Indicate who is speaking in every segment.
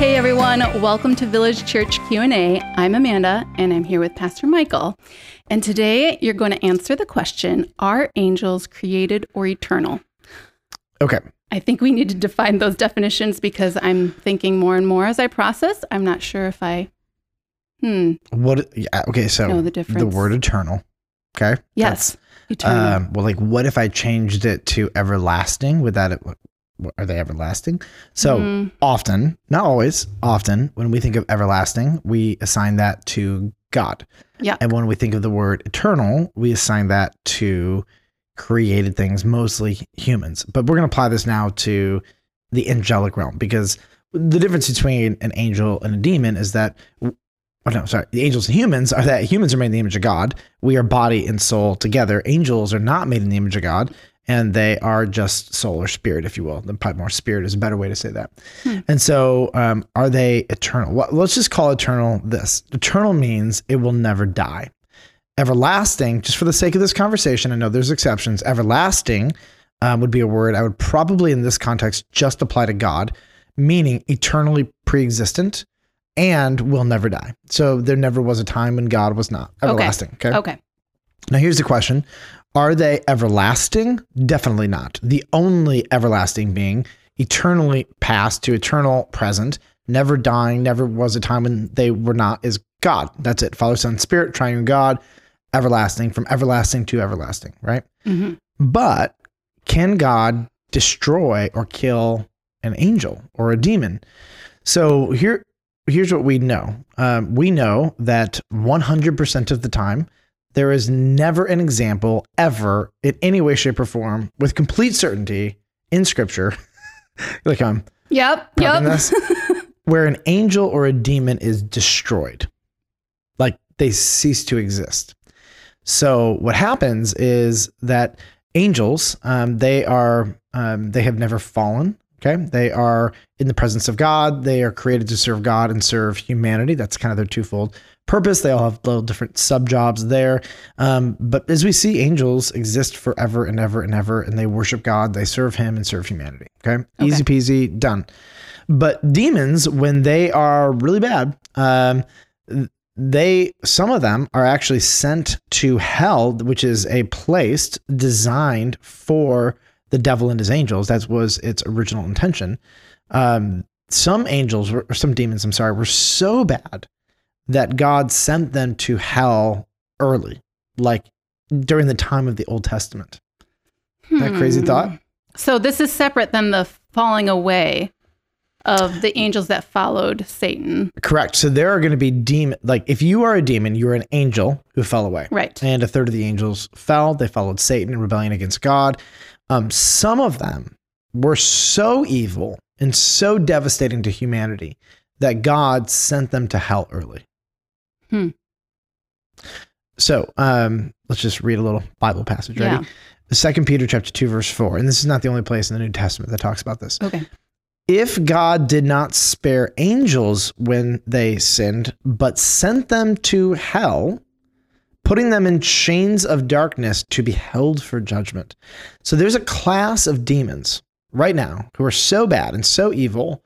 Speaker 1: Hey everyone, welcome to Village Church Q&A. I'm Amanda and I'm here with Pastor Michael. And today you're going to answer the question, are angels created or eternal?
Speaker 2: Okay.
Speaker 1: I think we need to define those definitions because I'm thinking more and more as I process. I'm not sure if I Hmm.
Speaker 2: What? Yeah. Okay. So
Speaker 1: Know the difference.
Speaker 2: the word eternal. Okay.
Speaker 1: Yes.
Speaker 2: That's,
Speaker 1: Eternal.
Speaker 2: Um, well, like, what if I changed it to everlasting? Would that? Are they everlasting? So
Speaker 1: Mm,
Speaker 2: often, not always, often, when we think of everlasting, we assign that to God.
Speaker 1: Yeah.
Speaker 2: And when we think of the word eternal, we assign that to created things, mostly humans. But we're going to apply this now to the angelic realm because the difference between an angel and a demon is that. Oh no, sorry. The angels and humans are that humans are made in the image of God. We are body and soul together. Angels are not made in the image of God, and they are just soul or spirit, if you will. The probably more spirit is a better way to say that. And so, um, are they eternal? Well, let's just call eternal this. Eternal means it will never die. Everlasting, just for the sake of this conversation, I know there's exceptions. Everlasting um, would be a word I would probably, in this context, just apply to God, meaning eternally pre-existent and will never die. So there never was a time when God was not everlasting. Okay.
Speaker 1: okay.
Speaker 2: Now here's the question. Are they everlasting? Definitely not. The only everlasting being eternally past to eternal present, never dying, never was a time when they were not is God. That's it. Father, Son, Spirit, triune God, everlasting, from everlasting to everlasting, right?
Speaker 1: Mhm.
Speaker 2: But can God destroy or kill an angel or a demon? So here, here's what we know. Um, we know that 100% of the time, there is never an example ever in any way, shape, or form with complete certainty in Scripture. like I'm
Speaker 1: Yep. Yep.
Speaker 2: this, where an angel or a demon is destroyed, like they cease to exist. So what happens is that angels, um, they are, um, they have never fallen. Okay, they are in the presence of God. They are created to serve God and serve humanity. That's kind of their twofold purpose. They all have little different sub jobs there. Um, but as we see, angels exist forever and ever and ever, and they worship God. They serve Him and serve humanity. Okay, easy peasy, done. But demons, when they are really bad, um, they some of them are actually sent to hell, which is a place designed for the devil and his angels. That was its original intention. Um, some angels, were, or some demons, I'm sorry, were so bad that God sent them to hell early, like during the time of the Old Testament. That crazy
Speaker 1: Hmm.
Speaker 2: thought?
Speaker 1: So this is separate than the falling away of the angels that followed Satan.
Speaker 2: Correct. So there are going to be demon. Like if you are a demon, you're an angel who fell away.
Speaker 1: Right.
Speaker 2: And a third of the angels fell. They followed Satan in rebellion against God. Um, some of them were so evil and so devastating to humanity that God sent them to hell early.
Speaker 1: Hmm.
Speaker 2: So um, let's just read a little Bible passage. Ready?
Speaker 1: Yeah.
Speaker 2: Second Peter chapter two verse four, and this is not the only place in the New Testament that talks about this.
Speaker 1: Okay.
Speaker 2: If God did not spare angels when they sinned, but sent them to hell, putting them in chains of darkness to be held for judgment. So there's a class of demons right now who are so bad and so evil.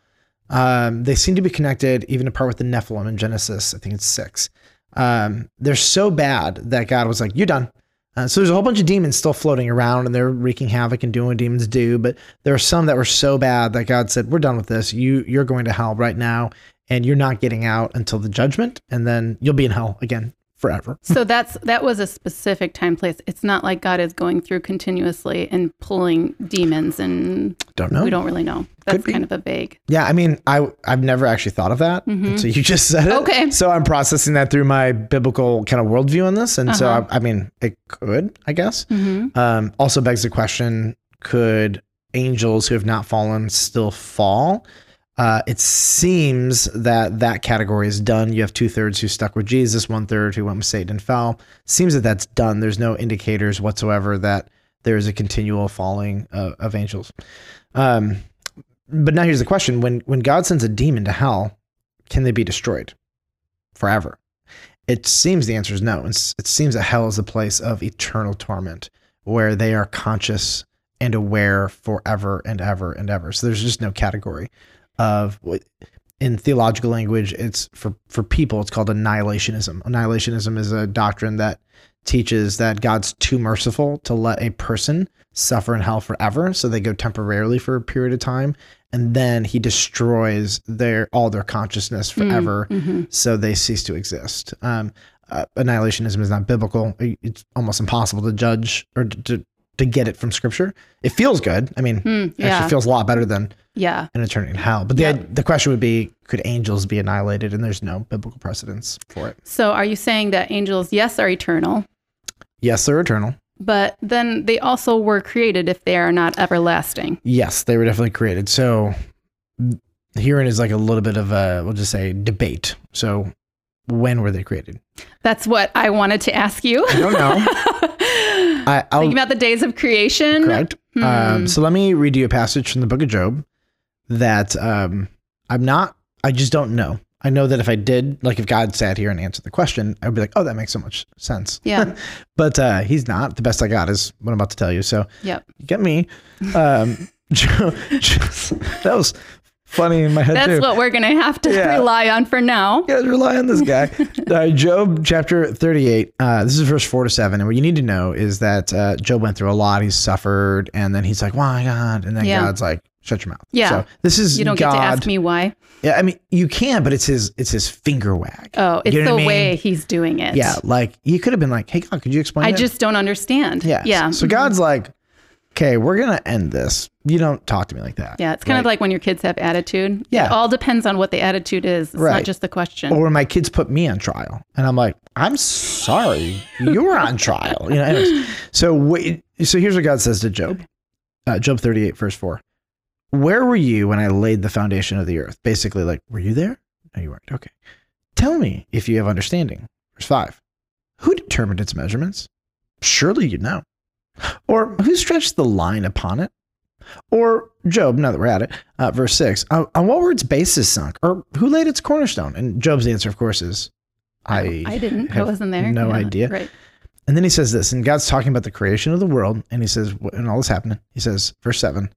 Speaker 2: Um, they seem to be connected even apart with the Nephilim in Genesis. I think it's six. Um, they're so bad that God was like, "You're done." Uh, so there's a whole bunch of demons still floating around, and they're wreaking havoc and doing what demons do. But there are some that were so bad that God said, "We're done with this. You you're going to hell right now, and you're not getting out until the judgment, and then you'll be in hell again forever."
Speaker 1: So that's that was a specific time place. It's not like God is going through continuously and pulling demons and
Speaker 2: Don't know.
Speaker 1: we don't really know. That's
Speaker 2: be.
Speaker 1: kind of a vague.
Speaker 2: Yeah, I mean, I I've never actually thought of that. So you just said it.
Speaker 1: Mm-hmm. Okay.
Speaker 2: So I'm processing that through my biblical kind of worldview on this, and so
Speaker 1: Uh-huh.
Speaker 2: I, I mean, it could, I guess.
Speaker 1: Mm-hmm.
Speaker 2: Um, also begs the question: Could angels who have not fallen still fall? Uh, it seems that that category is done. You have two thirds who stuck with Jesus, one third who went with Satan and fell. Seems that that's done. There's no indicators whatsoever that there is a continual falling uh, of angels. Um, but now here's the question: When when God sends a demon to hell, can they be destroyed forever? It seems the answer is no. It's, it seems that hell is a place of eternal torment where they are conscious and aware forever and ever and ever. So there's just no category of in theological language, it's for for people. It's called annihilationism. Annihilationism is a doctrine that teaches that God's too merciful to let a person suffer in hell forever, so they go temporarily for a period of time, and then He destroys their all their consciousness forever, so they cease to exist. Um, uh, annihilationism is not biblical. It's almost impossible to judge or to, to to get it from Scripture. It feels good. I mean,
Speaker 1: Mm, yeah.
Speaker 2: actually feels a lot better than
Speaker 1: Yeah.
Speaker 2: an eternity in hell. But the
Speaker 1: Yep.
Speaker 2: the question would be, could angels be annihilated? And there's no biblical precedence for it.
Speaker 1: So are you saying that angels, yes, are eternal,
Speaker 2: Yes, they're eternal.
Speaker 1: but then they also were created if they are not everlasting?
Speaker 2: Yes, they were definitely created. So herein is like a little bit of a, we'll just say, debate. So when were they created?
Speaker 1: That's what I wanted to ask you.
Speaker 2: I don't know. I, I'll,
Speaker 1: Thinking about the days of creation.
Speaker 2: correct.
Speaker 1: Hmm.
Speaker 2: Um, so let me read you a passage from the book of Job that um, I'm not, I just don't know. I know that if I did, like if God sat here and answered the question, I'd be like, oh, that makes so much sense.
Speaker 1: Yeah.
Speaker 2: But uh, he's not. The best I got is what I'm about to tell you. So
Speaker 1: Yep.
Speaker 2: get me. Um, Job, that was funny in my head
Speaker 1: That's
Speaker 2: too.
Speaker 1: what we're going to have to
Speaker 2: Yeah.
Speaker 1: rely on for now.
Speaker 2: Yeah, rely on this guy. uh, Job chapter 38. Uh, this is verse 4 to 7. And what you need to know is that uh, Job went through a lot. He's suffered. And then he's like, why God? And then
Speaker 1: Yeah.
Speaker 2: God's like, shut your mouth.
Speaker 1: Yeah.
Speaker 2: So this is
Speaker 1: You don't
Speaker 2: God.
Speaker 1: get to ask me why.
Speaker 2: Yeah, I mean, you can, but it's his it's his finger wag.
Speaker 1: Oh, it's
Speaker 2: You know
Speaker 1: the
Speaker 2: I mean?
Speaker 1: way he's doing it.
Speaker 2: Yeah, like you could have been like, hey, God, could you explain
Speaker 1: I
Speaker 2: that?
Speaker 1: just don't understand.
Speaker 2: Yeah.
Speaker 1: Yeah.
Speaker 2: So God's like, okay, we're going to end this. You don't talk to me like that.
Speaker 1: Yeah, it's kind of like when your kids have attitude.
Speaker 2: Yeah.
Speaker 1: It all depends on what the attitude is. It's
Speaker 2: Right.
Speaker 1: not just the question.
Speaker 2: or when my kids put me on trial and I'm like, I'm sorry, you're on trial. You know, anyways. So, wait, so here's what God says to Job, uh, Job 38, verse 4. Where were you when I laid the foundation of the earth? Basically, like, were you there? No, you weren't. Okay. Tell me if you have understanding. Verse 5. Who determined its measurements? Surely you know. Or who stretched the line upon it? Or Job, now that we're at it, uh, verse 6, on, on what were its bases sunk? Or who laid its cornerstone? And Job's answer, of course, is, I,
Speaker 1: I didn't. I wasn't there.
Speaker 2: no
Speaker 1: Yeah,
Speaker 2: idea.
Speaker 1: Right.
Speaker 2: And then he says this, and God's talking about the creation of the world, and he says, and all this happening, he says, verse 7,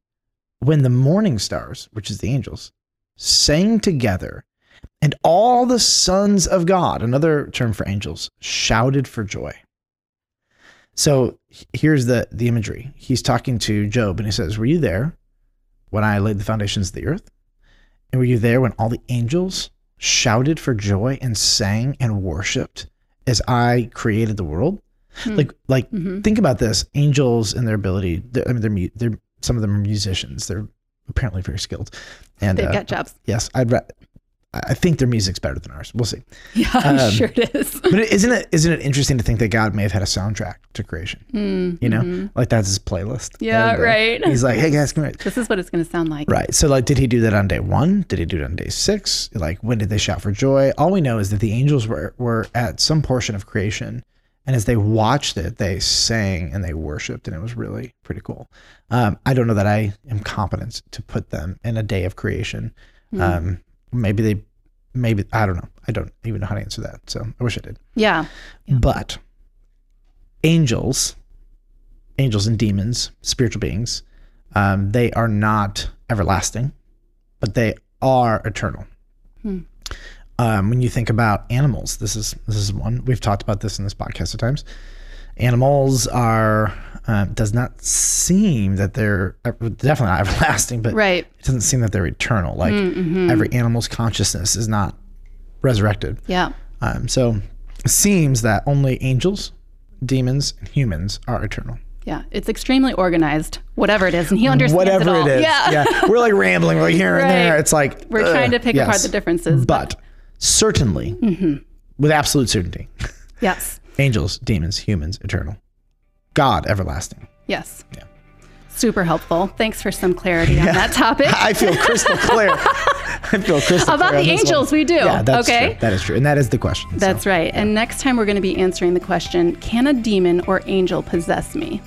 Speaker 2: when the morning stars, which is the angels, sang together, and all the sons of God, another term for angels, shouted for joy. So here's the, the imagery. He's talking to Job, and he says, Were you there when I laid the foundations of the earth? And were you there when all the angels shouted for joy and sang and worshiped as I created the world?
Speaker 1: Hmm.
Speaker 2: Like, like
Speaker 1: Mhm.
Speaker 2: think about this: angels and their ability. They're, I mean, they're, they're some of them are musicians. They're apparently very skilled. And
Speaker 1: They've
Speaker 2: uh,
Speaker 1: got jobs.
Speaker 2: yes, I'd. Ra- I think their music's better than ours. We'll see.
Speaker 1: Yeah, I'm
Speaker 2: um,
Speaker 1: sure it is.
Speaker 2: But isn't it isn't it interesting to think that God may have had a soundtrack to creation?
Speaker 1: Mm,
Speaker 2: You know,
Speaker 1: mhm.
Speaker 2: like that's his playlist.
Speaker 1: Yeah,
Speaker 2: And, uh,
Speaker 1: right.
Speaker 2: He's like, hey guys, come here.
Speaker 1: This is what it's going to sound like.
Speaker 2: Right. So, like, did he do that on day one? Did he do it on day six? Like, when did they shout for joy? All we know is that the angels were were at some portion of creation, and as they watched it, they sang and they worshipped, and it was really pretty cool. Um, I don't know that I am competent to put them in a day of creation.
Speaker 1: Mm.
Speaker 2: Um, maybe they, maybe I don't know. I don't even know how to answer that. So I wish I did.
Speaker 1: Yeah. Yeah.
Speaker 2: But angels, angels and demons, spiritual beings, um, they are not everlasting, but they are eternal.
Speaker 1: Hmm.
Speaker 2: Um, when you think about animals, this is this is one we've talked about this in this podcast at times. Animals are um, does not seem that they're uh, definitely not everlasting, but
Speaker 1: Right.
Speaker 2: it doesn't seem that they're eternal. Like
Speaker 1: Mm-hmm.
Speaker 2: every animal's consciousness is not resurrected.
Speaker 1: Yeah.
Speaker 2: Um, so it seems that only angels, demons, and humans are eternal.
Speaker 1: Yeah. It's extremely organized, whatever it is. And he understands
Speaker 2: Whatever
Speaker 1: it all.
Speaker 2: it is.
Speaker 1: Yeah.
Speaker 2: We're like rambling like here and there. It's like
Speaker 1: We're
Speaker 2: ugh,
Speaker 1: trying to pick apart the differences.
Speaker 2: But certainly,
Speaker 1: Mm-hmm.
Speaker 2: with absolute certainty,
Speaker 1: yes.
Speaker 2: Angels, demons, humans, eternal. God, everlasting.
Speaker 1: Yes.
Speaker 2: Yeah.
Speaker 1: Super helpful. Thanks for some clarity on that topic.
Speaker 2: I feel crystal clear. I feel crystal clear.
Speaker 1: About
Speaker 2: clear
Speaker 1: the
Speaker 2: this one.
Speaker 1: angels, we do.
Speaker 2: Yeah, that's
Speaker 1: okay.
Speaker 2: true. That is true. And that is the question. so.
Speaker 1: That's right. And next time we're going to be answering the question Can a demon or angel possess me?